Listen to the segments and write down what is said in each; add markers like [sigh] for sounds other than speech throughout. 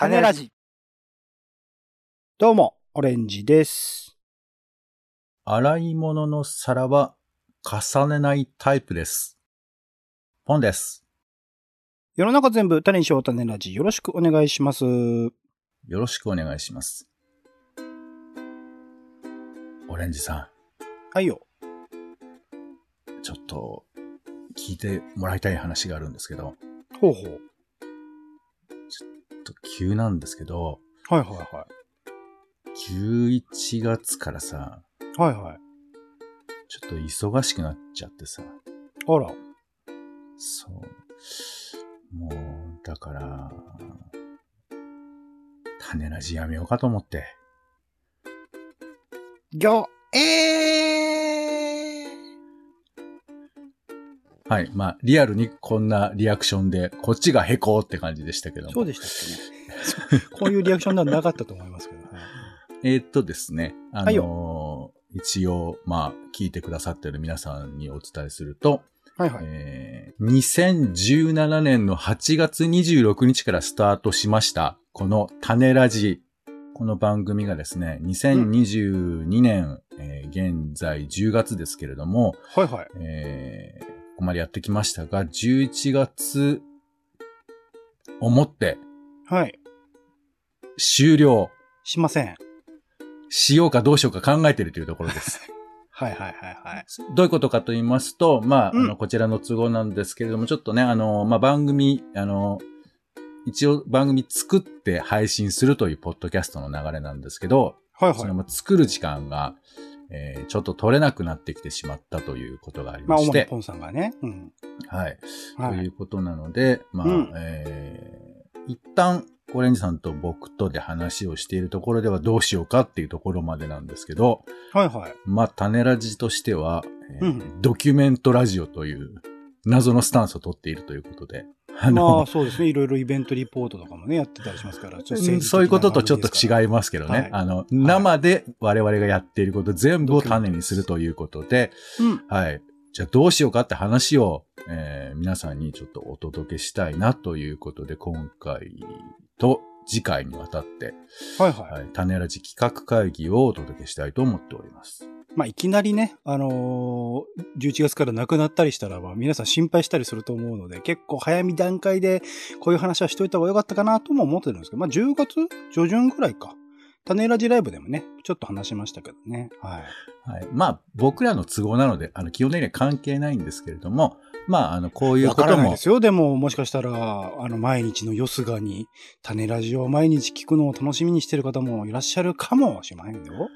種ラジ。どうも、オレンジです。洗い物の皿は重ねないタイプです。ポンです。世の中全部種にしよう種ラジ。よろしくお願いします。よろしくお願いします。オレンジさはいよ。ん、ちょっと聞いてもらいたい話があるんですけど、ほうほう。と急なんですけど、はいはいは11月からさ、い。はいはい。ちょっと忙しくなっちゃってさ、あら。そう。もう、だから、種ラジやめようかと思って。ぎょ、えー。はい。まあ、リアルにこんなリアクションで、こっちがへこーって感じでしたけども。そうでしたっけね。こういうリアクションではなかったと思いますけど。はい [laughs] えーっとですね、あはいのー一応、まあ、聞いてくださっている皆さんにお伝えすると、はいはい。えー2017年の8月26日からスタートしました、この種ラジ。この番組がですね、2022年、えー現在10月ですけれども、はいはい。えーここまでやってきましたが、11月をもってはい。終了しません。しようかどうしようか考えているというところです。[laughs] はいはいはいはい。どういうことかと言いますと、まあ、うんあの、こちらの都合なんですけれども、ちょっとね、あの、まあ、番組、あの、一応番組作って配信するというポッドキャストの流れなんですけど、はいはい。そのまあ作る時間が、えーちょっと取れなくなってきてしまったということがありまあ、まして、主にポンさんがね。うん。はい。はい。ということなので、まあ、うんえー一旦、オレンジさんと僕とで話をしているところではどうしようかっていうところまでなんですけど、はいはい。まあ、種ラジとしては、えーうんドキュメントラジオという謎のスタンスを取っているということで、あの、まあ、そうですね。いろいろイベントリポートとかもね、やってたりしますから。そういうこととちょっと違いますけどね。はいあの、生で我々がやっていること全部を種にするということで、うん。はい。じゃあどうしようかって話を、えー皆さんにちょっとお届けしたいなということで、今回と次回にわたって、はいはい。はい、種ラジ企画会議をお届けしたいと思っております。まあ、いきなりね、あのー11月から亡くなったりしたらば、皆さん心配したりすると思うので、結構早見段階でこういう話はしといた方がよかったかなとも思ってるんですけど、まあ、10月上旬ぐらいか。種ラジライブでもね、ちょっと話しましたけどね。はい。はい。まあ、僕らの都合なので、あの、基本的には関係ないんですけれども、まあ、あの、こういうわこともからないで、すよ。でも、もしかしたら、あの、毎日のよすがに、種ラジを毎日聞くのを楽しみにしてる方もいらっしゃるかもしれませんよ。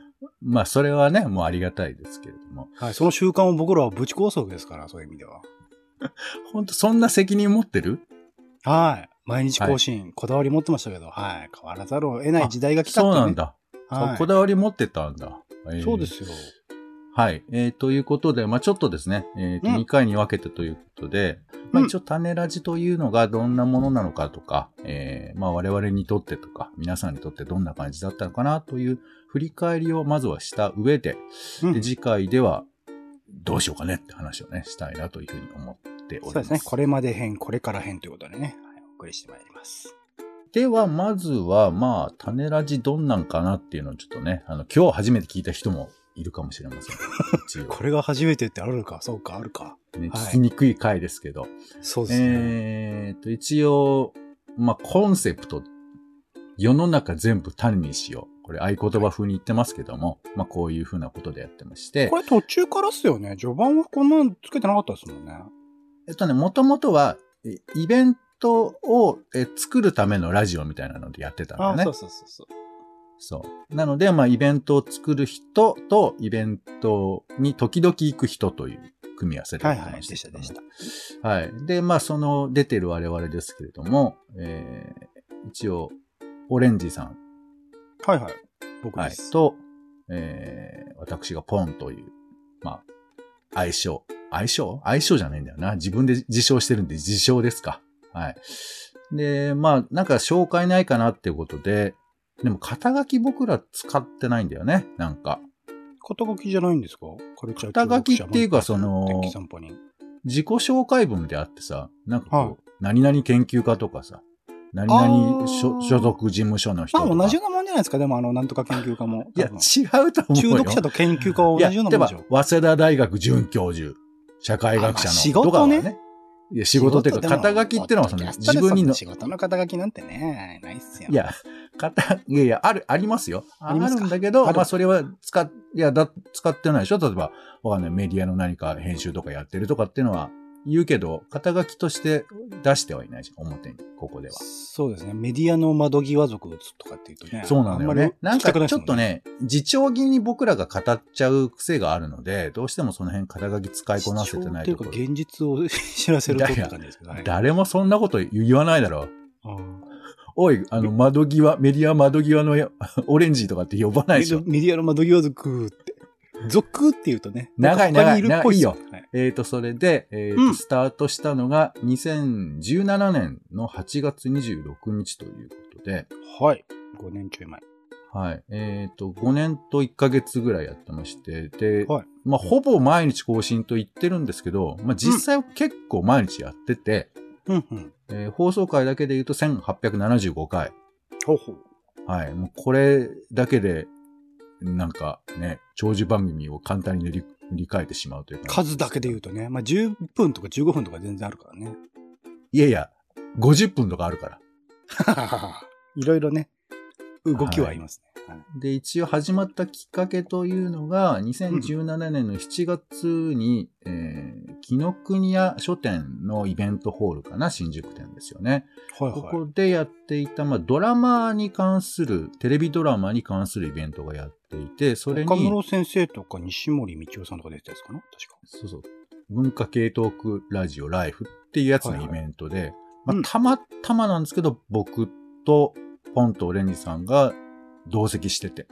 まあ、それはね、もうありがたいですけれども、はい。その習慣を僕らはぶち壊すわけですから、そういう意味では。[laughs] 本当そんな責任持ってる？はい。毎日更新、こだわり持ってましたけど、はい。変わらざるを得ない時代が来たって、ね。そうなん。だ。はいこだわり持ってたんだ。えーそうですよ。はい。えーということで、まあちょっとですね、えーとうん2回に分けてということで、まあうん一応種ラジというのがどんなものなのかとか、えーまあ我々にとってとか、皆さんにとってどんな感じだったのかなという振り返りをまずはした上で、うんで次回ではどうしようかねって話をね、したいなというふうに思っております。そうですね。これまで編、これから編ということでね、はい、お送りしてまいります。では、まずは、まあ、種ラジどんなんかなっていうのをちょっとね、あの、今日初めて聞いた人もいるかもしれません。[laughs] これが初めてってあるか、そうか、あるか。ね、はい聞きにくい回ですけど。そうですね。えーと、一応、まあ、コンセプト、世の中全部種にしよう。これ合言葉風に言ってますけども、まあ、こういう風なことでやってましてこ、れ途中からっすよね。序盤はこんなのつけてなかったですもんね。えっとね、もともとは、えイベントをえ作るためのラジオみたいなのでやってたんだよね。そうそうそうそう。そう。なので、まあ、イベントを作る人と、イベントに時々行く人という組み合わせではいはい。やってまでしたでした。はい。で、まあ、その出てる我々ですけれども、えー、一応、オレンジさん、はいはい。僕はいです。、と、えー、私がポンという、まあ、相性。相性相性じゃないんだよな。自分で自称してるんで自称ですか。はい。で、まあ、なんか紹介ないかなっていうことで、でも肩書き僕ら使ってないんだよね。なんか。肩書きじゃないんですか？肩書きっていうかその。自己紹介文であってさ、なんかこう、はい何々研究家とかさ、何々所所属事務所の人まあ。同じようなもんじゃないですか。でもあの、なんとか研究家も。いや、違うと思うよ。中毒者と研究家は同じようなもんでしいや、例えばょ。、早稲田大学准教授、社会学者あまあ仕の事ねとかはね。いや、仕事っていうか、肩書きってのはその自分にの、仕事の肩書きなんてね、ないっすよ。いや、肩、いやいや、ある、ありますよ。あありますんだけど、あるまあそれは使っ、いや、だ、使ってないでしょ例えば、わかんない、メディアの何か編集とかやってるとかっていうのは言うけど、肩書きとして出してはいないじゃん、表に、ここでは。そうですね。メディアの窓際族とかっていうとね。そうなんだよあんまりね。なんかちょっと。ね、自重気に僕らが語っちゃう癖があるので、どうしてもその辺肩書き使いこなせてないっていうかところ。現実を知らせるとって感じですけど。はい誰もそんなこと言わないだろう。あおい、あの、窓際、メディア窓際のや [laughs] オレンジとかって呼ばーないでしょ。メディアの窓際族って。[laughs] 族って言うとね。長いなんか他にるっぽっす長はいえっ、と、それで、えーとうんスタートしたのが2017年の8月26日ということで、はい。5年ちょい前。はい。えっ、と、5年と1ヶ月ぐらいやってまして、で、はいまあ、ほぼ毎日更新と言ってるんですけど、まあ、実際は結構毎日やってて、うんうん。えー放送回だけで言うと1875回。ほうほう。はい。もうこれだけで、なんかね、長寿番組を簡単に塗り塗り替えてしまうというか、数だけで言うとね。まあ10分とか15分とか全然あるからね。いやいや、50分とかあるから。[laughs] いろいろね、動きはありますね。はいで、一応始まったきっかけというのが、2017年の7月に、えー、紀ノ国屋書店のイベントホールかな、新宿店ですよね。はいはい。ここでやっていた、まあ、ドラマに関する、テレビドラマに関するイベントがやっていて、それに、中室先生とか西森道夫さんとか出てたやつか？な確か。そうそう、文化系トークラジオライフっていうやつのイベントで、うんまあ、たまたまなんですけど、僕とポンとオレンジさんが同席してて、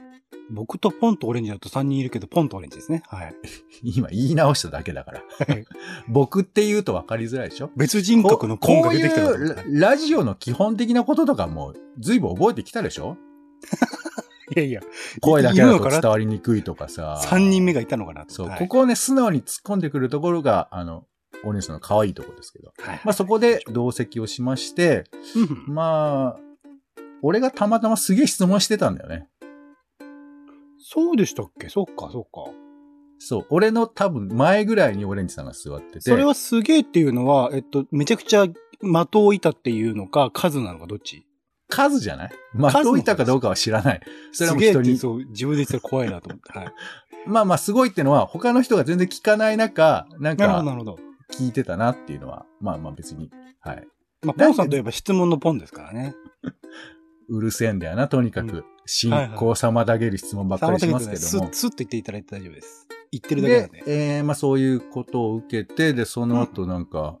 僕とポンとオレンジだと3人いるけど、ポンとオレンジですね。はい。[laughs] 今言い直しただけだから。はい。[laughs] 僕って言うと分かりづらいでしょ？別人格のポンが出てきたのこういうララジオの基本的なこととかも随分覚えてきたでしょ？いやいや、声だけだと伝わりにくいとかさ。3人目がいたのかなと。そう、はいここをね、素直に突っ込んでくるところが、あの、お姉さんの可愛いところですけど。はいまあそこで同席をしまして、うんまあ、俺がたまたますげえ質問してたんだよね。そうでしたっけ？そっか、そっか。そう、俺の多分前ぐらいにオレンジさんが座ってて。それはすげえっていうのは、えっと、めちゃくちゃ的を置いたっていうのか、数なのか、どっち？数じゃない？まあ、数のどういったかどうかは知らない。それはもう人に。そう、自分で言ってたら怖いなと思って。はい。[laughs] まあまあ、すごいってのは、他の人が全然聞かない中、なんか、るほど。聞いてたなっていうのは、まあまあ別に、はい。まあ、ポンさんといえば質問のポンですからね。[laughs] うるせえんだよな、とにかうんく。進行妨げる質問ばっかりしますけども。スッと言っていただいて大丈夫です。言ってるだけなんでで、。えーまあそういうことを受けて、で、その後なんか、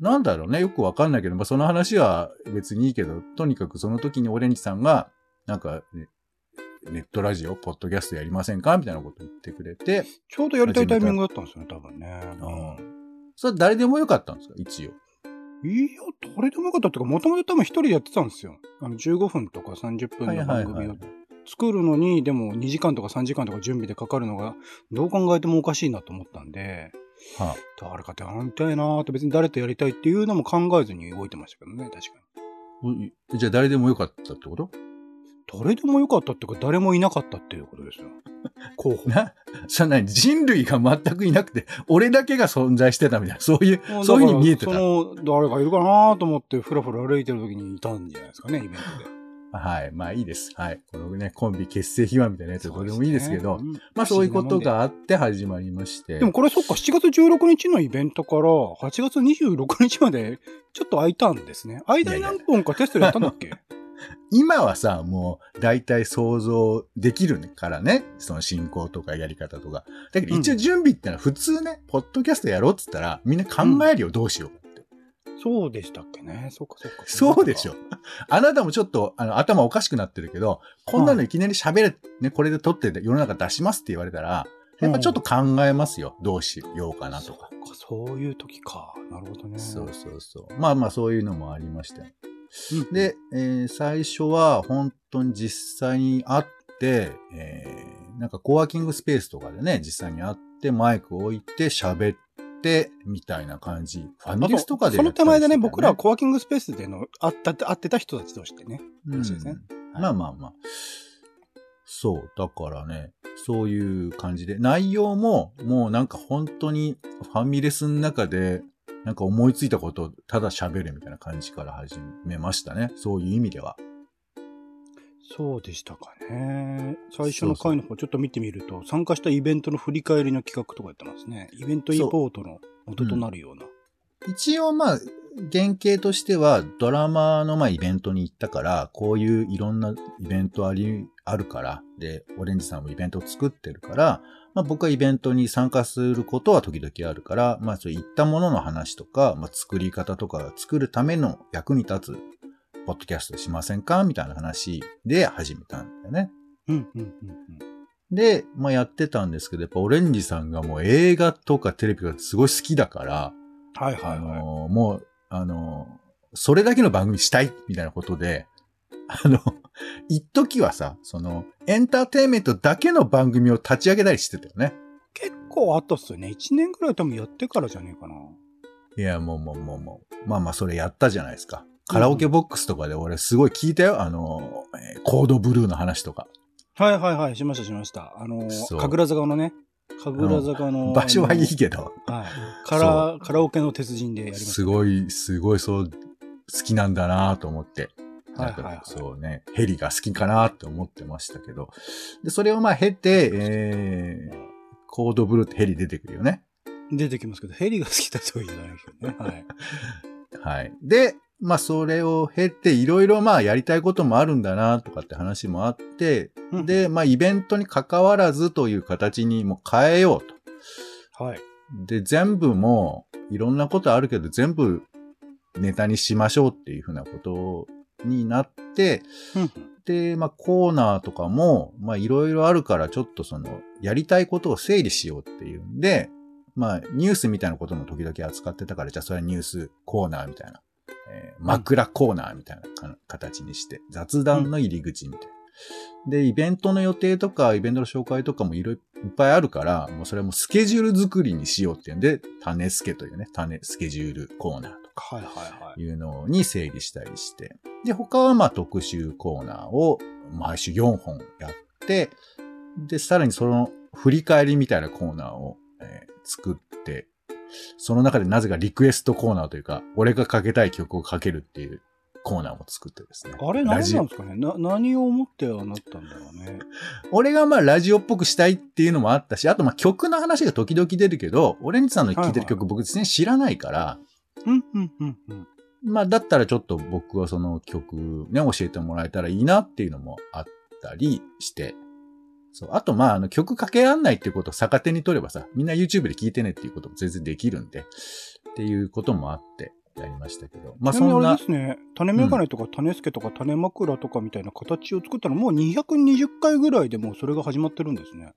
なんだろうね、よくわかんないけど、まあその話は別にいいけど、とにかくその時にオレンジさんが、なんか、ねネットラジオ、ポッドキャストやりませんか？みたいなこと言ってくれて、ちょうどやりたいタイミングだったんですよね、多分ね。それ誰でもよかったんですか？一応。いや、誰でもよかったっていうか、もともと多分一人でやってたんですよ。あの、15分とか30分の番組を作るのに、でも2時間とか3時間とか準備でかかるのが、どう考えてもおかしいなと思ったんで、は誰かってやりたいなーって別に誰とやりたいっていうのも考えずに動いてましたけどね、確かに。あ、じゃあ誰でもよかったってこと？誰でもよかったっていうか、誰もいなかったっていうことですよ。[laughs] 候補。な、そんなに人類が全くいなくて、俺だけが存在してたみたいな、そういう、そういうふうに見えてた。その、誰がいるかなと思って、ふらふら歩いてる時にいたんじゃないですかね、イベントで。はい。まあいいです。はい。このね、コンビ結成秘話みたいなやつどうでもいいですけど、うんまあそういうことがあって始まりまして。でもこれそっか、7月16日のイベントから8月26日までちょっと空いたんですね。間に何本かテストやったんだっけ？[laughs] 今はさ、もう大体想像できるからね。その進行とかやり方とか。だけど一応準備ってのは普通ね、ポッドキャストやろうっつったらみんな考えるよ、どうしよう。そうでしたっけね？そっかそっか。そうでしょ。あなたもちょっとあの頭おかしくなってるけど、こんなのいきなり喋れ、ね、これで撮って世の中出しますって言われたら、やっぱちょっと考えますよ。どうしようかなとか。そっかそういう時か。なるほどね。そうそうそう。まあまあそういうのもありましたよ。うんで、えー最初は本当に実際に会って、えーなんかコワーキングスペースとかでね、実際に会ってマイクを置いて喋って、みたいな感じ。ファミレスとかでその手前でね、僕らはこコワーキングスペースでの、あった、会ってた人たちとしてね。話ですねはいまあまあまあ。そう。だからね、そういう感じで。内容も、もうなんか本当にファミレスの中で、なんか思いついたことをただ喋るみたいな感じから始めましたね。そういう意味では。そうでしたかね。最初の回の方ちょっと見てみると、参加したイベントの振り返りの企画とかやってますね。イベントリポートの元となるような。一応まあ、原型としてはドラマのまあイベントに行ったから、こういういろんなイベントあり、あるから、で、オレンジさんもイベントを作ってるから、まあ僕はイベントに参加することは時々あるから、まあそういったものの話とか、まあ作り方とか作るための役に立つポッドキャストしませんか？みたいな話で始めたんだよね。うん、うん、うん、で、まあやってたんですけど、やっぱオレンジさんがもう映画とかテレビがすごい好きだから、うん。はい、はあい、はい。のーもう、あのーそれだけの番組したいみたいなことで、[laughs] あの、一時はさ、その、エンターテインメントだけの番組を立ち上げたりしてたよね。結構あったっすよね。1年くらい多分やってからじゃねえかな。いや、もうもうもうもう、まあまあそれやったじゃないですか。カラオケボックスとかで俺すごい聞いたよ。あのコードブルーの話とか。はいはいはい、しましたしました。あの神楽坂のね、神楽坂の。場所はいいあけど、のはい。カラ、カラオケの鉄人でやりました。すごい、すごいそう、好きなんだなと思って。はいはいはいそうね、ヘリが好きかなって思ってましたけど。で、それをまあ経て、えー、コードブルーってヘリ出てくるよね。出てきますけど、ヘリが好きだとは言えないけどね。はい。[laughs] はい。で、まあそれを経て、いろいろまあやりたいこともあるんだなとかって話もあって、うんで、まあイベントに関わらずという形にも変えようと。はい。で、全部もう、いろんなことあるけど、全部ネタにしましょうっていうふうなことになって、うんで、まあコーナーとかも、まあいろいろあるから、ちょっとその、やりたいことを整理しようっていうんで、まあニュースみたいなことも時々扱ってたから、じゃあそれはニュースコーナーみたいな、えー枕コーナーみたいなか形にして、雑談の入り口みたいな。で、イベントの予定とか、イベントの紹介とかもいろいろいっぱいあるから、もうそれはもうスケジュール作りにしようっていうんで、種スケというね、種スケジュールコーナーとかはいはいはい。いうのに整理したりして。で、他はまあ特集コーナーを毎週4本やって、で、さらにその振り返りみたいなコーナーを、えー作って、その中でなぜかリクエストコーナーというか、俺がかけたい曲をかけるっていうコーナーも作ってですね。あれ何なんですかね？な、何を思ってはなったんだろうね。俺がまあラジオっぽくしたいっていうのもあったし、あとまあ曲の話が時々出るけど、オレンジさんの聴いてる曲僕全然知らないから、うん、うん、うん、うん。まあだったらちょっと僕はその曲ね、教えてもらえたらいいなっていうのもあったりして、そう。あとまああの曲かけらんないっていうことを逆手に取ればさ、みんな YouTube で聴いてねっていうことも全然できるんで、っていうこともあってやりましたけど、まあちなみにあれそんなで、すね、種メガネとか種助とか種枕とかみたいな形を作ったのもう220回ぐらいでもうそれが始まってるんですね。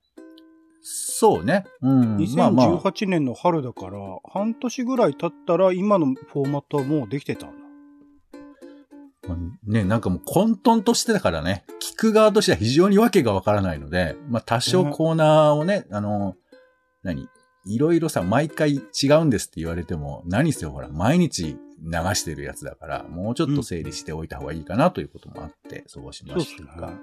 そうね。うん。まあまあ。2018年の春だから、半年ぐらい経ったら今のフォーマットはもうできてたんだ。まあね、なんかもう混沌としてたからね、聞く側としては非常にわけがわからないので、まあ多少コーナーをね、あの、何？いろいろさ、毎回違うんですって言われても、何せほら、毎日流してるやつだから、もうちょっと整理しておいた方がいいかなということもあって、そうしましたが。は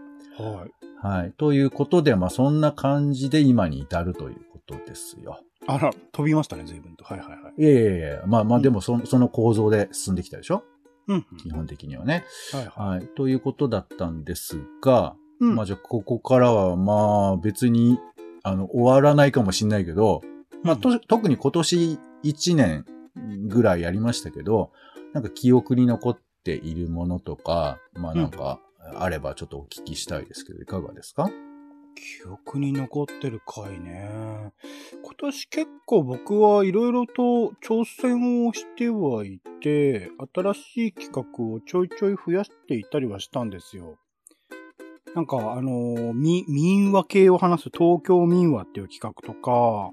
い。はい。ということで、まあそんな感じで今に至るということですよ。あら、飛びましたね、随分と。はいはいはい。いやいやいやまあまあでもそのその構造で進んできたでしょ？うん、基本的にはね。はいははい。ということだったんですが、い。うんまあじゃあ、ここからは、まあ別に、あの、終わらないかもしんないけど、まあ、と特に今年1年ぐらいやりましたけど、なんか記憶に残っているものとか、まあなんか、あればちょっとお聞きしたいですけど、いかがですか？記憶に残ってる回ね。今年結構僕はいろいろと挑戦をしてはいて、新しい企画をちょいちょい増やしていたりはしたんですよ。なんかあの、み、民話系を話す東京民話っていう企画とか、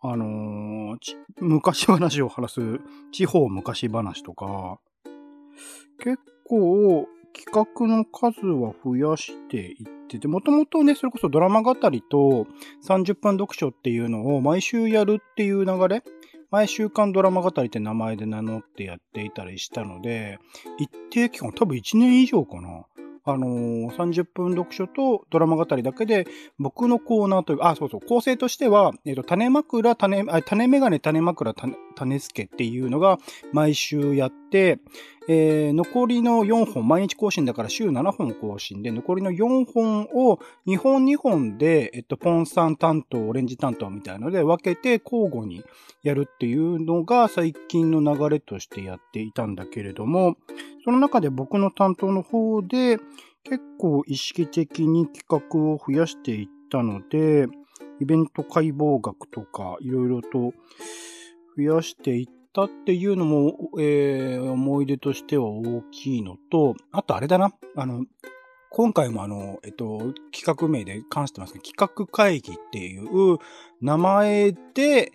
あの昔話を話す地方昔話とか、結構企画の数は増やしていってて、もともとね、それこそドラマ語りと30分読書っていうのを毎週やるっていう流れ前週刊ドラマ語りって名前で名乗ってやっていたりしたので、一定期間、多分1年以上かな。あのー、30分読書とドラマ語りだけで、僕のコーナーという、あ、そうそう、構成としては、えっ、と、種枕、種、あ種メガネ、種枕、種、種付けっていうのが毎週やって、えー、残りの4本、毎日更新だから週7本更新で、残りの4本を2本2本で、えっと、ポンさん担当、オレンジ担当みたいので分けて交互にやるっていうのが最近の流れとしてやっていたんだけれども、その中で僕の担当の方で結構意識的に企画を増やしていったので、イベント解剖学とかいろいろと増やしていったっていうのも、えー、思い出としては大きいのと、あとあれだな、あの、今回もあの、えっと、企画名で関してますけど、企画会議っていう名前で、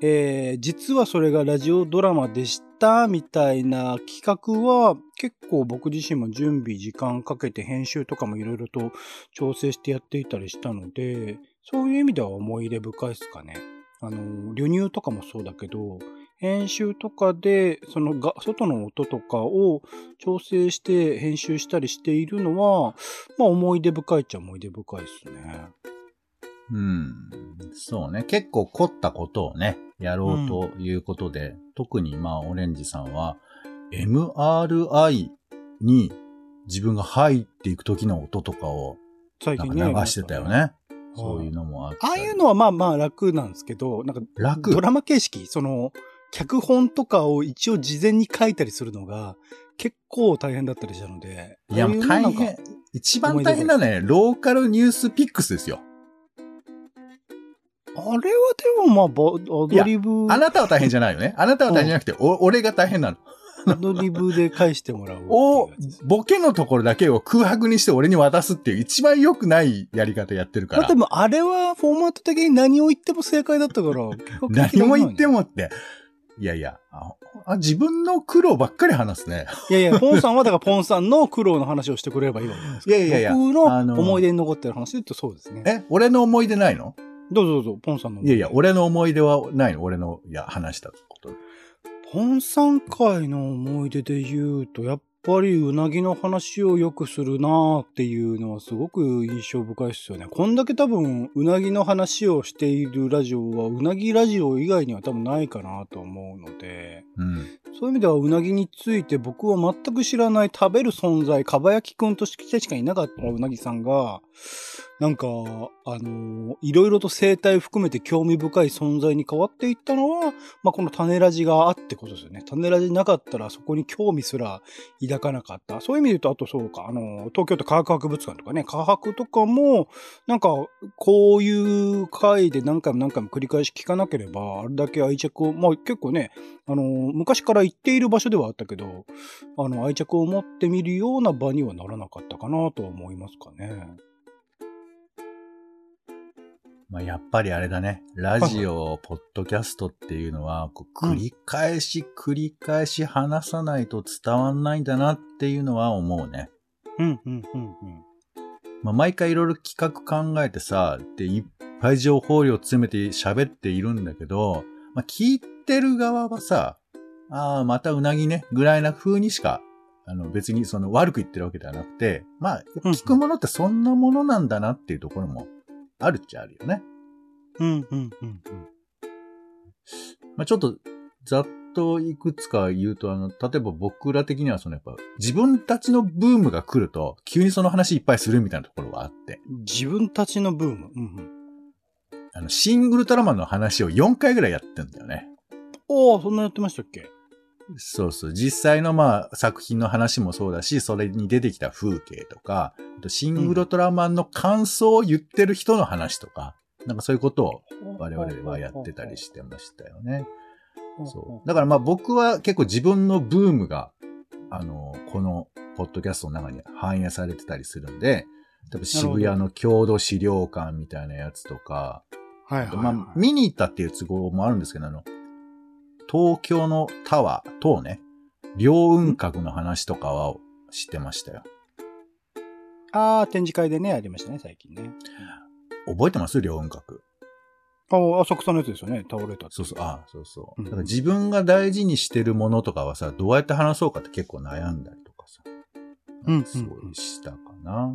えー、実はそれがラジオドラマでしたみたいな企画は結構僕自身も準備時間かけて編集とかもいろいろと調整してやっていたりしたので、そういう意味では思い入れ深いですかね。あの、流入とかもそうだけど、編集とかで、そのが、外の音とかを調整して編集したりしているのは、まあ思い出深いっちゃ思い出深いですね。うん。そうね。結構凝ったことをね、やろうということで、うん、特にまあ、オレンジさんは、MRI に自分が入っていく時の音とかを、最近ね。流してたよね。そういうのもあって。ああいうのはまあまあ楽なんですけど、なんか、楽？ドラマ形式、その、脚本とかを一応事前に書いたりするのが結構大変だったりしたので。いや、大変。一番大変なのはね、ローカルニュースピックスですよ。あれはでもまあ、アドリブ。あなたは大変じゃないよね。あなたは大変じゃなくて、うん、お俺が大変なの。アドリブで返してもらうお、ボケのところだけを空白にして俺に渡すっていう一番良くないやり方やってるから。でもあれはフォーマット的に何を言っても正解だったから。何も言ってもって。いやいやあ、自分の苦労ばっかり話すね。いやいや、[laughs] ポンさんはだからポンさんの苦労の話をしてくれればいいわけですいやいやいや。僕の思い出に残ってる話で言うとそうですね。え、俺の思い出ないの？どうぞどうぞ、ポンさんの。いやいや、俺の思い出はないの？俺の、いや、話したこと。ポンさん会の思い出で言うと、やっぱりうなぎの話をよくするなーっていうのはすごく印象深いですよね。こんだけ多分うなぎの話をしているラジオはうなぎラジオ以外には多分ないかなと思うので、うん、そういう意味ではうなぎについて僕は全く知らない食べる存在、かばやきくんとしてしかいなかったうなぎさんが、なんか、あのいろいろと生態含めて興味深い存在に変わっていったのは、まあ、この種ラジがあってことですよね。種ラジなかったらそこに興味すら抱かなかった。そういう意味で言うと、あとそうか、あの東京都科学博物館とかね、科学とかも、なんか、こういう回で何回も何回も繰り返し聞かなければ、あれだけ愛着を、まあ結構ね、あの昔から行っている場所ではあったけど、あの、愛着を持ってみるような場にはならなかったかなと思いますかね。まあ、やっぱりあれだね。ラジオ、ポッドキャストっていうのは、こう繰り返し繰り返し話さないと伝わんないんだなっていうのは思うね。うん、うん、うん、うん。まあ、毎回いろいろ企画考えてさ、で、いっぱい情報量詰めて喋っているんだけど、まあ、聞いてる側はさ、ああ、またうなぎね、ぐらいな風にしか、あの、別にその悪く言ってるわけではなくて、まあ、聞くものってそんなものなんだなっていうところもあるっちゃあるよね。うん、うん、うん、うん。まあ、ちょっと、ざっといくつか言うと、あの、例えば僕ら的にはそのやっぱ、自分たちのブームが来ると、急にその話いっぱいするみたいなところがあって。自分たちのブーム？うん、うん。あの、シングルトラマンの話を4回ぐらいやってんだよね。おおそんなやってましたっけ？そうそう。実際のまあ作品の話もそうだし、それに出てきた風景とか、シングルトラマンの感想を言ってる人の話とか、うん、なんかそういうことを我々はやってたりしてましたよね。そう。だからまあ僕は結構自分のブームが、あの、このポッドキャストの中に反映されてたりするんで、多分渋谷の郷土資料館みたいなやつとか、はいはい、はい、まあ見に行ったっていう都合もあるんですけど、あの、東京のタワー等ね、両雲閣の話とかは知ってましたよ。ああ、展示会でね、ありましたね、最近ね。覚えてます？両雲閣。あ、浅草のやつですよね。倒れたってそうそう、ああ、そうそう。うんだから自分が大事にしてるものとかはさ、どうやって話そうかって結構悩んだりとかさ。うんすごいしたかな。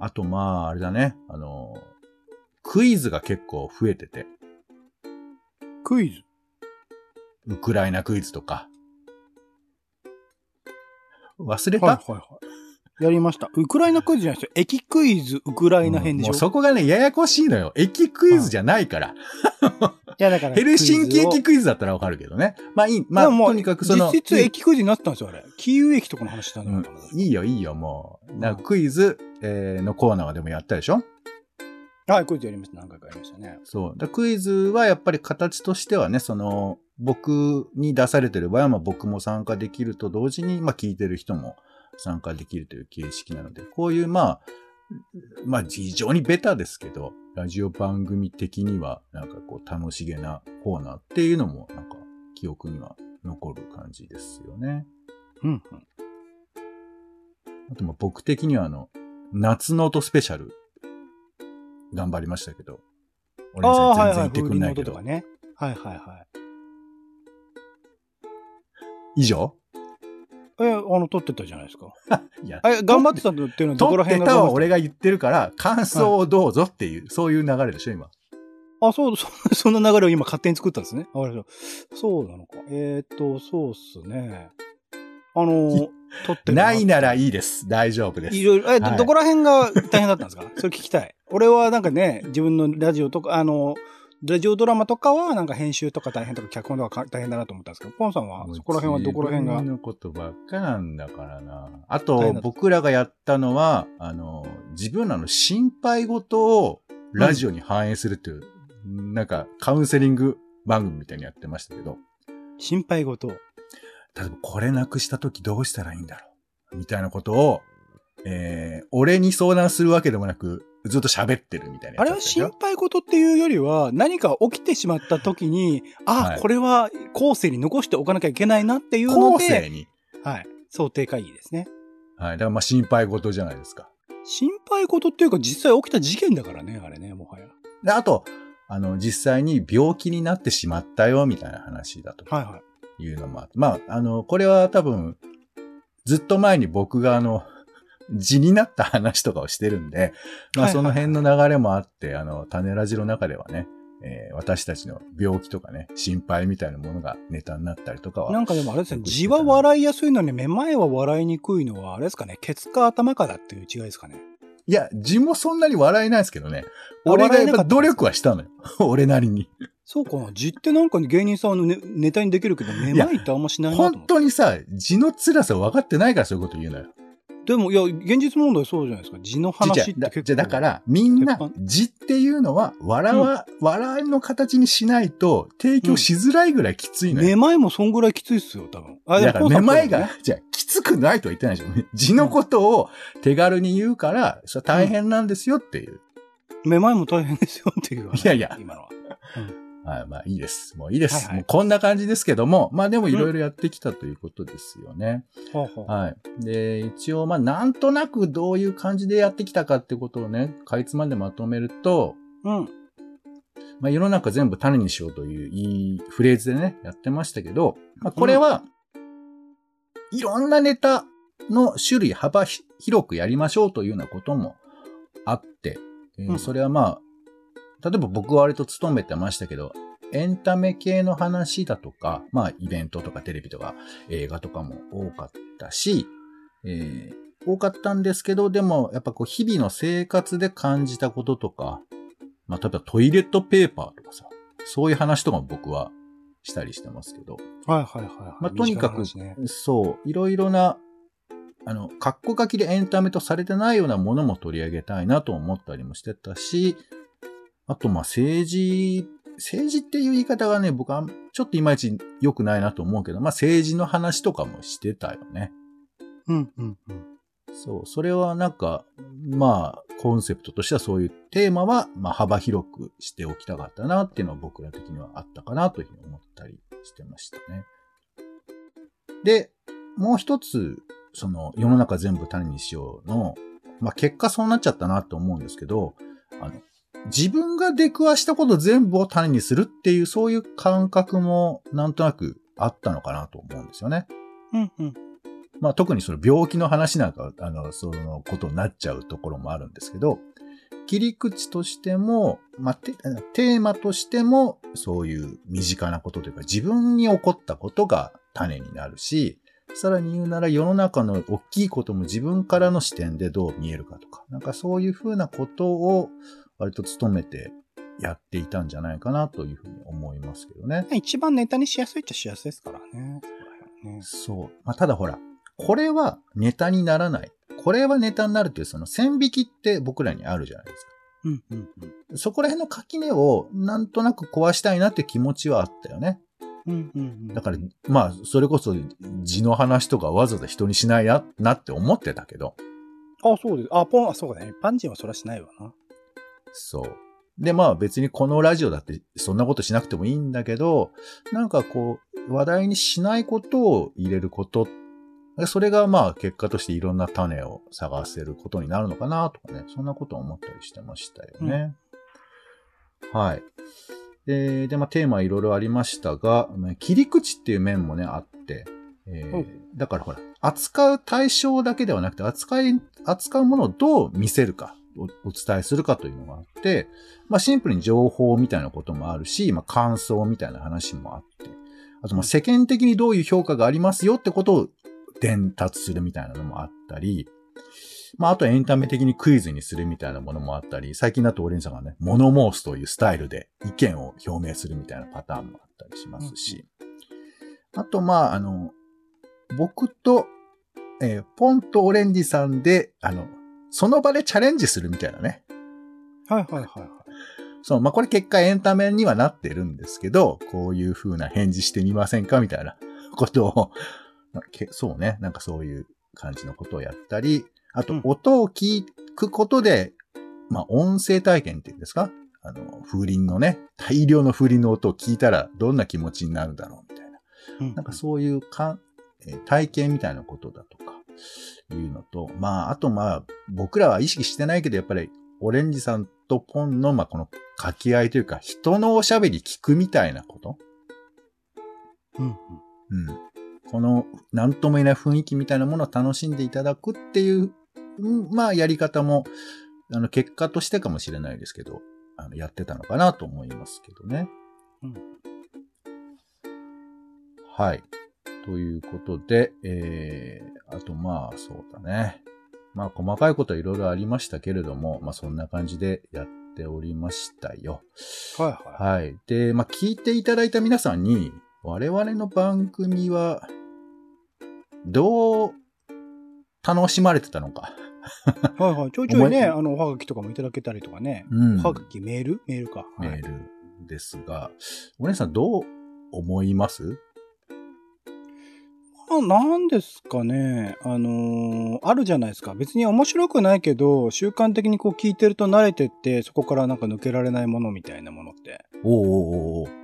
あと、まあ、あれだね。あの、クイズが結構増えてて。クイズ？ウクライナクイズとか。忘れた、はいはいはい。やりました。ウクライナクイズじゃないですよ。駅クイズ、ウクライナ編でしょ？もうそこがね、ややこしいのよ。駅クイズじゃないから。いや、だから。[laughs] ヘルシンキ駅イクイズだったらわかるけどね。まあいい。まあ、もとにかくその。実質駅クイズになってたんですよ、あれ。キーウ駅とかの話したんだうん。いいよ、いいよ、もう。なクイズ、えーのコーナーでもやったでしょ？はい、クイズやりました。何回かやりましたね。そう。だクイズはやっぱり形としてはね、その、僕に出されてる場合は、まあ僕も参加できると同時に、まあ聞いてる人も参加できるという形式なので、こういう、まあ、まあ非常にベタですけど、ラジオ番組的には、なんかこう楽しげなコーナーっていうのも、なんか記憶には残る感じですよね。うん、うん。あとまあ僕的にはあの、夏の音スペシャル、頑張りましたけど、お姉ああ、はいはい。さん全然言ってくんないけど、音とかね。はいはいはい。以上？え、あの、撮ってたじゃないですか。[laughs] いや、え、頑張ってたっていうのはどこ撮ってら辺がたは俺が。が言ってるから、感想をどうぞっていう、そういう流れでしょ、今。あ、そう、そ [laughs] そんな流れを今勝手に作ったんですね。あれそうなのか。えーっと、そうっすね。あの、撮ってるないならい。いいです。大丈夫です。いろいろ、え、どはいどこら辺が大変だったんですか？それ聞きたい。俺はなんかね、自分のラジオとか、あの、ラジオドラマとかはなんか編集とか大変とか脚本とか大変だなと思ったんですけど、ポンさんはそこら辺はどこら辺が？自分のことばっかなんだからな。あと僕らがやったのは、あの、自分らの心配事をラジオに反映するっていう、なんかカウンセリング番組みたいにやってましたけど、心配事を？例えばこれなくした時どうしたらいいんだろう？みたいなことを、えー、俺に相談するわけでもなく、ずっと喋ってるみたいなあれは心配事っていうよりは、何か起きてしまった時に、あ、はいこれは後世に残しておかなきゃいけないなっていうの後で、世に。はい。想定会議ですね。はい。だからまあ心配事じゃないですか。心配事っていうか実際起きた事件だからね、あれね、もはや。で、あと、あの、実際に病気になってしまったよ、みたいな話だとはいはい。いうのもあって。まあ、あの、これは多分、ずっと前に僕があの、字になった話とかをしてるんで、まあその辺の流れもあって、あの、種ラジの中ではね、えー私たちの病気とかね、心配みたいなものがネタになったりとかは。なんかでもあれですね、字は笑いやすいのに、めまいは笑いにくいのは、あれですかね、ケツか頭かだっていう違いですかね。いや、字もそんなに笑えないですけどね。あ俺がやっぱ努力はしたのよ。[laughs] 俺なりに。そうかな、字ってなんか芸人さんのネネタにできるけど、めまいってあんましないな本。当にさ、字の辛さ分かってないからそういうこと言うのよ。でも、いや、現実問題そうじゃないですか。字の話ってじゃあ結構。じゃあだから、みんな字っていうのは、笑わ、笑いの形にしないと、提供しづらいぐらいきついのよ。めまいもそんぐらいきついっすよ、多分。あだから、めまいがね、じゃあ、きつくないとは言ってないでしょ。字のことを手軽に言うから、それは大変なんですよっていう。めまいも大変ですよっていう話。いやいや今のは。はい、まあいいです。もういいです。はいはいもうこんな感じですけども、まあでもいろいろやってきたということですよね。はあはい。で、一応、まあなんとなくどういう感じでやってきたかってことをね、かいつまんでまとめると、うん。まあ、世の中全部種にしようといういいフレーズでね、やってましたけど、まあ、これは、いろんなネタの種類幅ひ広くやりましょうというようなこともあって、えそれはまあ、例えば僕は割と勤めてましたけど、エンタメ系の話だとか、まあイベントとかテレビとか映画とかも多かったし、えー多かったんですけど、でもやっぱこう日々の生活で感じたこととか、まあ例えばトイレットペーパーとかさ、そういう話とかも僕はしたりしてますけど、はいはいはいはい。まあとにかく、ねそう、いろいろな、あの、カッコ書きでエンタメとされてないようなものも取り上げたいなと思ったりもしてたし、あと、まあ、政治、政治っていう言い方がね、僕はちょっといまいち良くないなと思うけど、まあ、政治の話とかもしてたよね。うんうんうん。そう、それはなんか、まあ、コンセプトとしてはそういうテーマは、まあ、幅広くしておきたかったなっていうのは僕ら的にはあったかなというふうに思ったりしてましたね。で、もう一つ、その、世の中全部種にしようの、まあ、結果そうなっちゃったなと思うんですけど、あの、自分が出くわしたこと全部を種にするっていう、そういう感覚もなんとなくあったのかなと思うんですよね。うんうん。まあ特にその病気の話なんか、あの、そのことになっちゃうところもあるんですけど、切り口としても、まあ、テテーマとしても、そういう身近なことというか、自分に起こったことが種になるし、さらに言うなら世の中の大きいことも自分からの視点でどう見えるかとか、なんかそういうふうなことを割と努めてやっていたんじゃないかなというふうに思いますけどね。一番ネタにしやすいっちゃしやすいですからね。ねそう。まあ、ただほら、これはネタにならない。これはネタになるっていうその線引きって僕らにあるじゃないですか。うんうんうん。そこら辺の垣根をなんとなく壊したいなって気持ちはあったよね。うんうんうん。だから、まあ、それこそ字の話とかわざわざ人にしないななって思ってたけど。あ、そうです。あ、ポン、あ、そうだね。パンジンはそらしないわな。そう。で、まあ別にこのラジオだってそんなことしなくてもいいんだけど、なんかこう、話題にしないことを入れること。それがまあ結果としていろんな種を探せることになるのかなとかね。そんなことを思ったりしてましたよね。はい。で、で、まあテーマいろいろありましたが、切り口っていう面もね、あって、えーうんだからほら、扱う対象だけではなくて、扱い、扱うものをどう見せるか、おお伝えするかというのがあって、まあシンプルに情報みたいなこともあるし、まあ感想みたいな話もあって、あとまあ世間的にどういう評価がありますよってことを伝達するみたいなのもあったり、まああとはエンタメ的にクイズにするみたいなものもあったり、最近だとオレンジさんがね、モノモースというスタイルで意見を表明するみたいなパターンもあったりしますし、あとまああの、僕と、えーポンとオレンジさんで、あの、その場でチャレンジするみたいなね。はいはいはいはい。そう、まあ、これ結果エンタメにはなってるんですけど、こういう風な返事してみませんかみたいなことを、まあけそうね、なんかそういう感じのことをやったり、あとうん音を聞くことで、まあ、音声体験っていうんですか？あの、風鈴のね、大量の風鈴の音を聞いたらどんな気持ちになるだろうみたいな。うんなんかそういうかん、えー体験みたいなことだとか、いうのと、まあ、あとまあ、僕らは意識してないけど、やっぱり、オレンジさんとポンの、まあ、この掛け合いというか、人のおしゃべり聞くみたいなこと？うんうん。うん。この、なんとも言えない雰囲気みたいなものを楽しんでいただくっていう、うんまあ、やり方も、あの、結果としてかもしれないですけど、あの、やってたのかなと思いますけどね。うんはい。ということで、えー、あとまあ、そうだね。まあ、細かいことはいろいろありましたけれども、まあ、そんな感じでやっておりましたよ。はいはい。はい。で、まあ、聞いていただいた皆さんに、我々の番組は、どう楽しまれてたのか。はいはい。ちょいちょいね、あの、おはがきとかもいただけたりとかね。うんおはがき、メール？メールか。はいメールですが、お姉さんどう思います？あなんですかね。あのーあるじゃないですか。別に面白くないけど、習慣的にこう聞いてると慣れてって、そこからなんか抜けられないものみたいなものって。おうおうお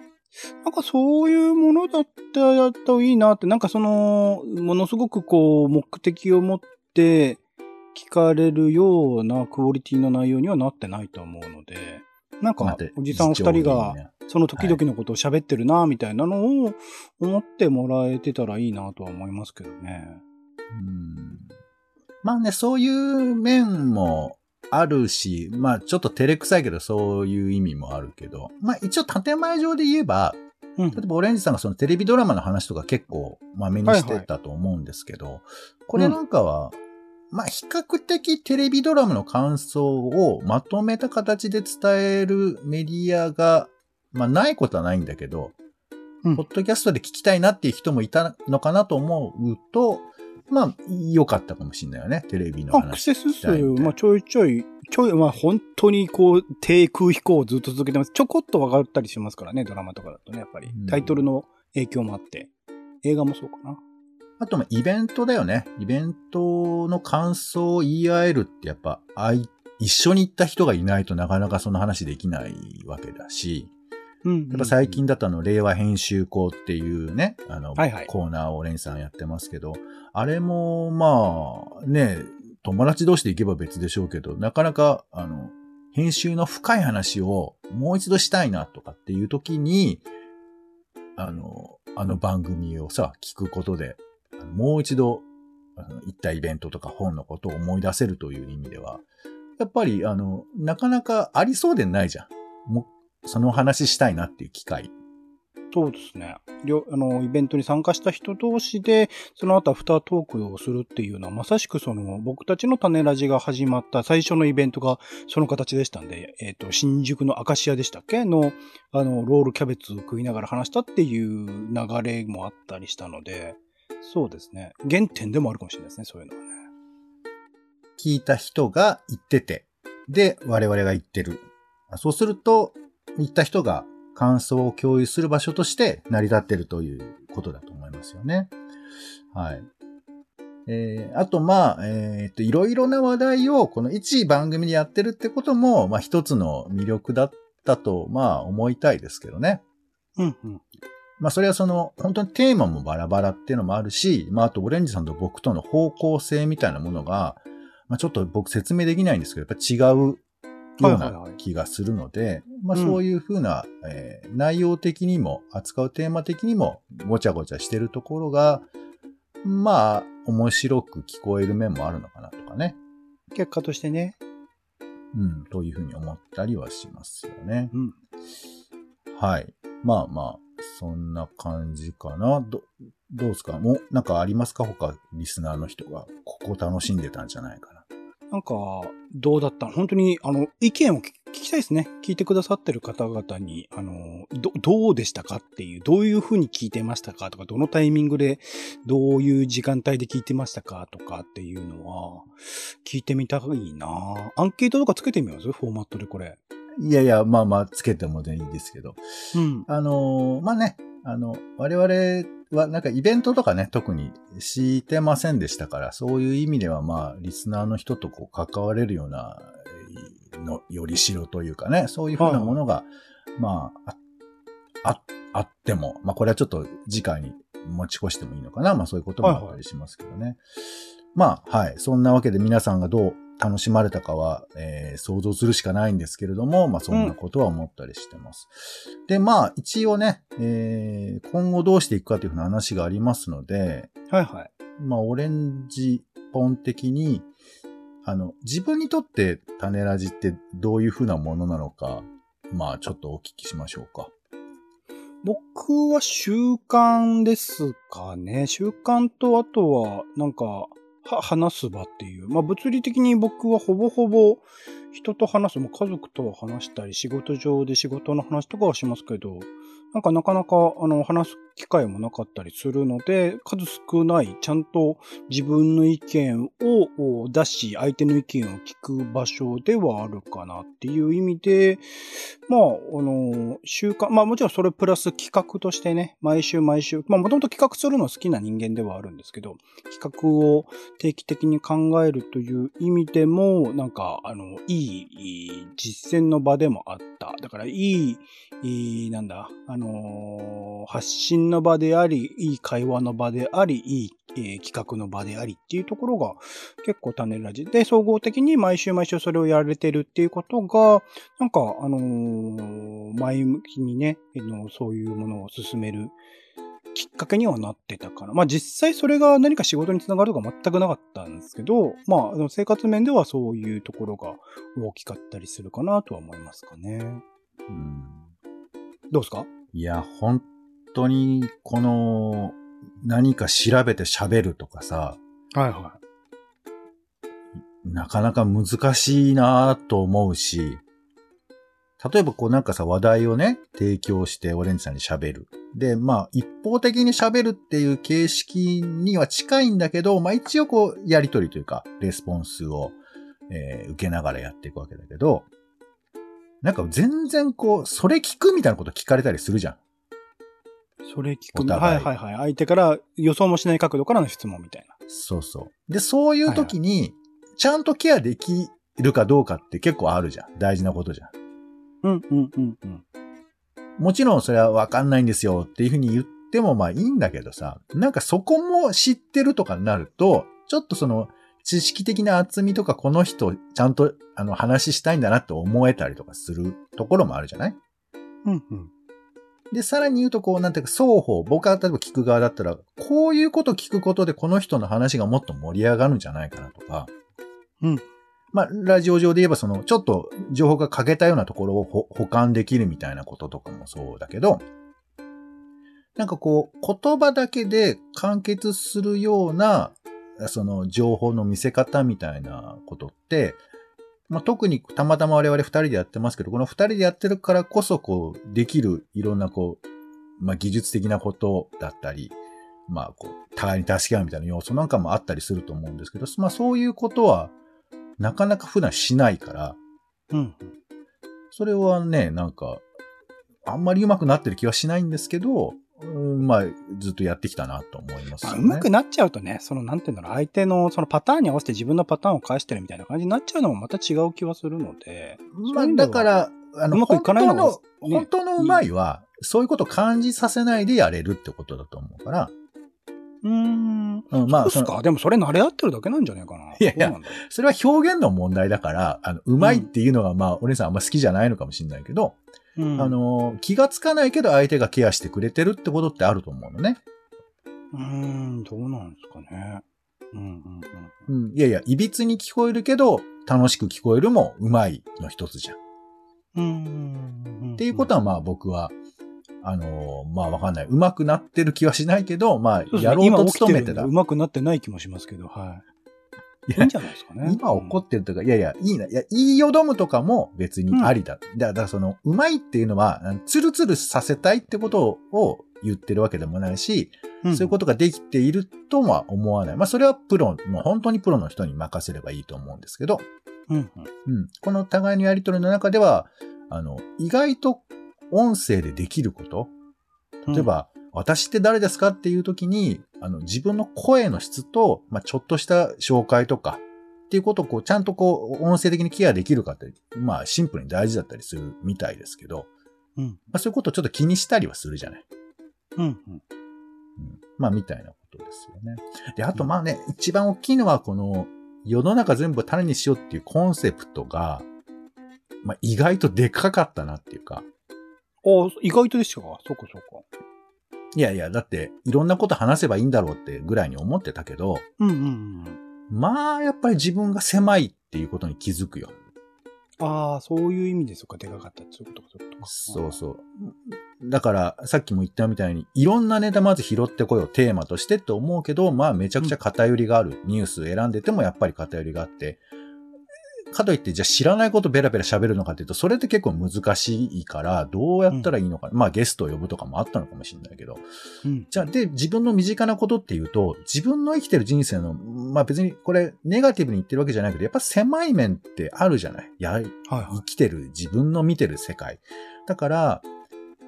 なんかそういうものだったらやった方がいいなって、なんかその、ものすごくこう、目的を持って聞かれるようなクオリティの内容にはなってないと思うので、なんかおじさんお二人が、ねその時々のことを喋ってるな、みたいなのを思ってもらえてたらいいなとは思いますけどね。うん。まあね、そういう面もあるし、まあちょっと照れくさいけどそういう意味もあるけど、まあ一応建前上で言えば、うん。例えばオレンジさんがそのテレビドラマの話とか結構まめにしてたと思うんですけど、これなんかは、まあ比較的テレビドラマの感想をまとめた形で伝えるメディアが、まあないことはないんだけど、うんポッドキャストで聞きたいなっていう人もいたのかなと思うと、まあ良かったかもしれないよね、テレビのア話。クセス数、まあちょいちょい、ちょい、まあ本当にこう、低空飛行をずっと続けてます。ちょこっと分かったりしますからね、ドラマとかだとね、やっぱりうん。タイトルの影響もあって。映画もそうかな。あと、まあイベントだよね。イベントの感想を言い合えるってやっぱ、あい一緒に行った人がいないとなかなかその話できないわけだし、うん。やっぱ最近だとあの、令和編集校っていうね、あの、はいはいコーナーをレンさんやってますけど、あれも、まあ、ね、友達同士で行けば別でしょうけど、なかなか、あの、編集の深い話をもう一度したいなとかっていう時に、あの、あの番組をさ、聞くことで、もう一度、行ったイベントとか本のことを思い出せるという意味では、やっぱり、あの、なかなかありそうでないじゃん。もその話したいなっていう機会。そうですね。両あの、イベントに参加した人同士で、その後アフタートークをするっていうのは、まさしくその、僕たちの種ラジが始まった最初のイベントがその形でしたんで、えっ、と、新宿のアカシアでしたっけ？の、あの、ロールキャベツを食いながら話したっていう流れもあったりしたので、そうですね。原点でもあるかもしれないですね、そういうのはね。聞いた人が言ってて、で、我々が言ってる。そうすると、言った人が感想を共有する場所として成り立ってるということだと思いますよね。はい。えー、あと、まあ、えー、っと、いろいろな話題をこの一番組でやってるってことも、まあ一つの魅力だったと、まあ思いたいですけどね。うんうん。まあそれはその、本当にテーマもバラバラっていうのもあるし、まああとオレンジさんと僕との方向性みたいなものが、まあちょっと僕説明できないんですけど、やっぱ違うような気がするので、まあそういうふうな、うん、えー、内容的にも、扱うテーマ的にもごちゃごちゃしてるところが、まあ面白く聞こえる面もあるのかなとかね。結果としてね。うん、というふうに思ったりはしますよね。うん。はい。まあまあ、そんな感じかな。ど、どうですか？もう、なんかありますか？他、リスナーの人が、ここ楽しんでたんじゃないかな。なんか、どうだった？本当に、あの、意見を聞きたいですね。聞いてくださってる方々に、あの、ど、どうでしたかっていう、どういうふうに聞いてましたかとか、どのタイミングで、どういう時間帯で聞いてましたかとかっていうのは、聞いてみたいなアンケートとかつけてみます？フォーマットでこれ。いやいや、まあまあ、つけてもいいですけど。うん。あのー、まあね、あの、我々はなんかイベントとかね、特にしてませんでしたから、そういう意味ではまあ、リスナーの人とこう関われるような、の、よりしろというかね、そういうふうなものが、はい、まあ、あ、あっても、まあこれはちょっと次回に持ち越してもいいのかな。まあそういうこともあったりしますけどね。はいはい、まあ、はい。そんなわけで皆さんがどう楽しまれたかは、えー、想像するしかないんですけれども、まあそんなことは思ったりしてます。うん、で、まあ一応ね、えー、今後どうしていくかというふうな話がありますので、はいはい。まあオレンジポン的に、あの、自分にとって種ラジってどういうふうなものなのか、まあちょっとお聞きしましょうか。僕は習慣ですかね。習慣とあとは、なんか、は、話す場っていう。まあ物理的に僕はほぼほぼ人と話す、も家族とは話したり、仕事上で仕事の話とかはしますけど、なんかなかなか、あの、話す機会もなかったりするので、数少ない、ちゃんと自分の意見を出し、相手の意見を聞く場所ではあるかなっていう意味で、まあ、あの、習慣、まあもちろんそれプラス企画としてね、毎週毎週、まあもともと企画するの好きな人間ではあるんですけど、企画を定期的に考えるという意味でも、なんか、あの、いい実践の場でもあった。だから、いい、いい、なんだ、あの、発信の場であり、いい会話の場であり、いい、えー、企画の場でありっていうところが結構種ラジで、総合的に毎週毎週それをやられてるっていうことが、なんか、あのー、前向きにね、のそういうものを進めるきっかけにはなってたかな。まあ実際それが何か仕事につながるとか全くなかったんですけど、まあ生活面ではそういうところが大きかったりするかなとは思いますかね。うんどうですか？いや、本当に、この、何か調べて喋るとかさ、はいはい。なかなか難しいなと思うし、例えばこうなんかさ、話題をね、提供してオレンジさんに喋る。で、まあ、一方的に喋るっていう形式には近いんだけど、まあ一応こう、やりとりというか、レスポンスを、えー、受けながらやっていくわけだけど、なんか全然こう、それ聞くみたいなこと聞かれたりするじゃん。それ聞くはいはいはい。相手から予想もしない角度からの質問みたいな。そうそう。で、そういう時に、ちゃんとケアできるかどうかって結構あるじゃん。大事なことじゃん。うんうんうんうん。もちろんそれはわかんないんですよっていうふうに言ってもまあいいんだけどさ、なんかそこも知ってるとかになると、ちょっとその知識的な厚みとかこの人ちゃんとあの話したいんだなって思えたりとかするところもあるじゃない？うんうん。で、さらに言うとこう、なんていうか、双方、僕は例えば聞く側だったら、こういうこと聞くことでこの人の話がもっと盛り上がるんじゃないかなとか。うん。まあ、ラジオ上で言えば、その、ちょっと情報が欠けたようなところをほ保管できるみたいなこととかもそうだけど、なんかこう、言葉だけで完結するような、その情報の見せ方みたいなことって、まあ、特にたまたま我々二人でやってますけど、この二人でやってるからこそ、こう、できるいろんなこう、まあ、技術的なことだったり、まあ、こう、互いに助け合うみたいな要素なんかもあったりすると思うんですけど、まあ、そういうことは、なかなか普段しないから、うん。それはね、なんか、あんまり上手くなってる気はしないんですけど、うんまあ、ずっとやってきたなと思いますね。うまくなっちゃうとね、その、なんていうんだろう、相手のそのパターンに合わせて自分のパターンを返してるみたいな感じになっちゃうのもまた違う気はするので。まあ、だから、あの、うまくいかないのが本当の、ね本当のうまいは、そういうことを感じさせないでやれるってことだと思うから、うーん。うん、まあ、そうっすかでもそれ慣れ合ってるだけなんじゃないかな。いやいやそれは表現の問題だから、あの、うまいっていうのが、まあ、お姉さんあんま好きじゃないのかもしれないけど、ううんあ、の、気がつかないけど相手がケアしてくれてるってことってあると思うのね。うーん、どうなんですかね。うんうんうん。いやいや、いびつに聞こえるけど、楽しく聞こえるもうまいの一つじゃん。っうん。うん。っていうことは、まあ僕は、あのまあわかんない。うまくなってる気はしないけど、まあ、やろうと努めてた。うまくなってない気もしますけど、はい。いいやんじゃないですかね。今怒ってるとか、いやいや、いいな。いや、言いよどむとかも別にありだ。だだからその、うまいっていうのは、ツルツルさせたいってことを言ってるわけでもないし、うんそういうことができているとは思わない。まあ、それはプロの、本当にプロの人に任せればいいと思うんですけど、うんうん。うん。この互いのやりとりの中では、あの、意外と音声でできること、例えば、私って誰ですかっていう時に、あの、自分の声の質と、まあ、ちょっとした紹介とか、っていうことをこう、ちゃんとこう、音声的にケアできるかって、まあ、シンプルに大事だったりするみたいですけど、うん。まあ、そういうことをちょっと気にしたりはするじゃない。うん。うん。うん。まあ、みたいなことですよね。で、あとまあね、一番大きいのは、この、世の中全部種にしようっていうコンセプトが、まあ、意外とでかかったなっていうか、あ意外とでしたか？そうかそうか。いやいや、だって、いろんなこと話せばいいんだろうってぐらいに思ってたけど、うんうんうん。まあ、やっぱり自分が狭いっていうことに気づくよ。ああ、そういう意味ですか、でかかったって。いうことか、そういうことか。そうそう。だから、さっきも言ったみたいに、いろんなネタまず拾ってこよう、テーマとしてって思うけど、まあ、めちゃくちゃ偏りがある。ニュース選んでてもやっぱり偏りがあって、かといって、じゃあ知らないことベラベラ喋るのかっていうと、それって結構難しいから、どうやったらいいのか。まあ、ゲストを呼ぶとかもあったのかもしれないけど。うん。じゃあ、で、自分の身近なことっていうと、自分の生きてる人生の、まあ別にこれ、ネガティブに言ってるわけじゃないけど、やっぱ狭い面ってあるじゃないや、はいはい生。きてる、自分の見てる世界。だから、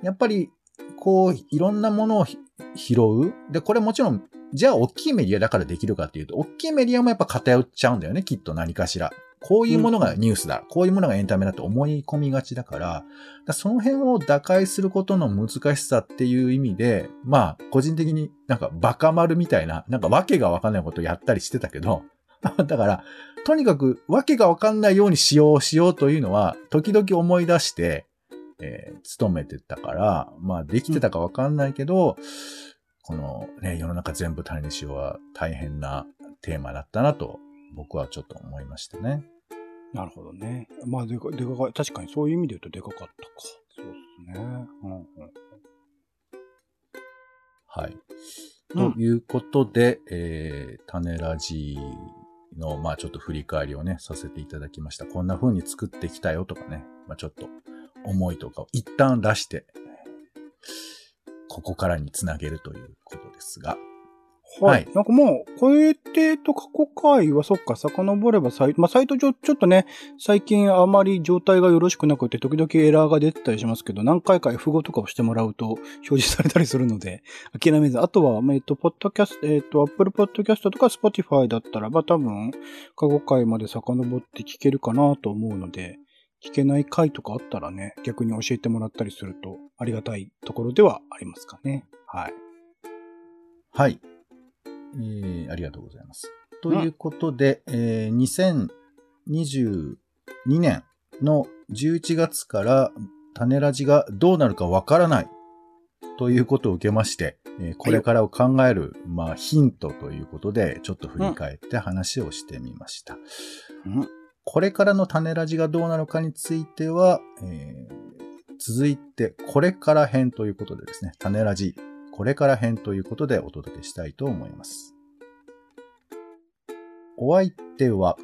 やっぱり、こう、いろんなものをひ拾う。で、これもちろん、じゃあ、大きいメディアだからできるかっていうと、大きいメディアもやっぱ偏っちゃうんだよね、きっと何かしら。こういうものがニュースだ、こういうものがエンタメだと思い込みがちだから、からその辺を打開することの難しさっていう意味で、まあ、個人的になんかバカ丸みたいな、なんかわけがわかんないことをやったりしてたけど、[laughs] だから、とにかくわけがわかんないようにしようしようというのは、時々思い出して、えー、勤めてたから、まあ、できてたかわかんないけど、このね、世の中全部種にしようは大変なテーマだったなと、僕はちょっと思いましたね。なるほどね。まあ、でか、でかか、確かにそういう意味で言うとでかかったか。そうですね。うんうん。はい。うんということで、えー、種ラジの、まあちょっと振り返りをね、させていただきました。こんな風に作ってきたよとかね、まあちょっと思いとかを一旦出して、ここからにつなげるということですが、はい。はいなんかもう、これってと過去回はそっか、遡ればサイト、まあ、サイト上、ちょっとね、最近あまり状態がよろしくなくて、時々エラーが出てたりしますけど、何回か F5 とかをしてもらうと表示されたりするので、諦めず、あとは、えっと、ポッドキャスト、えっと、Apple Podcast とか Spotify だったらば、多分、過去回まで遡って聞けるかなと思うので、聞けない回とかあったらね、逆に教えてもらったりすると、ありがたいところではありますかね。はい。はい。えー、ありがとうございます。ということで、えー2022年の11月から種ラジがどうなるかわからないということを受けまして、えーこれからを考える、まあ、ヒントということで、ちょっと振り返って話をしてみました。うん。これからの種ラジがどうなのかについては、えー続いて、これから編ということでですね、種ラジ、これから編ということでお届けしたいと思います。お相手は、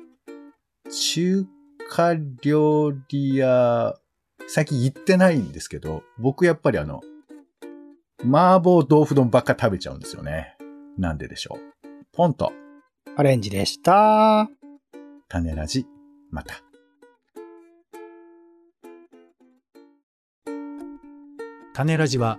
中華料理屋、最近行ってないんですけど、僕やっぱりあの、麻婆豆腐丼ばっか食べちゃうんですよね。なんででしょう。ポンと、アレンジでした。種ラジ、また。種ラジは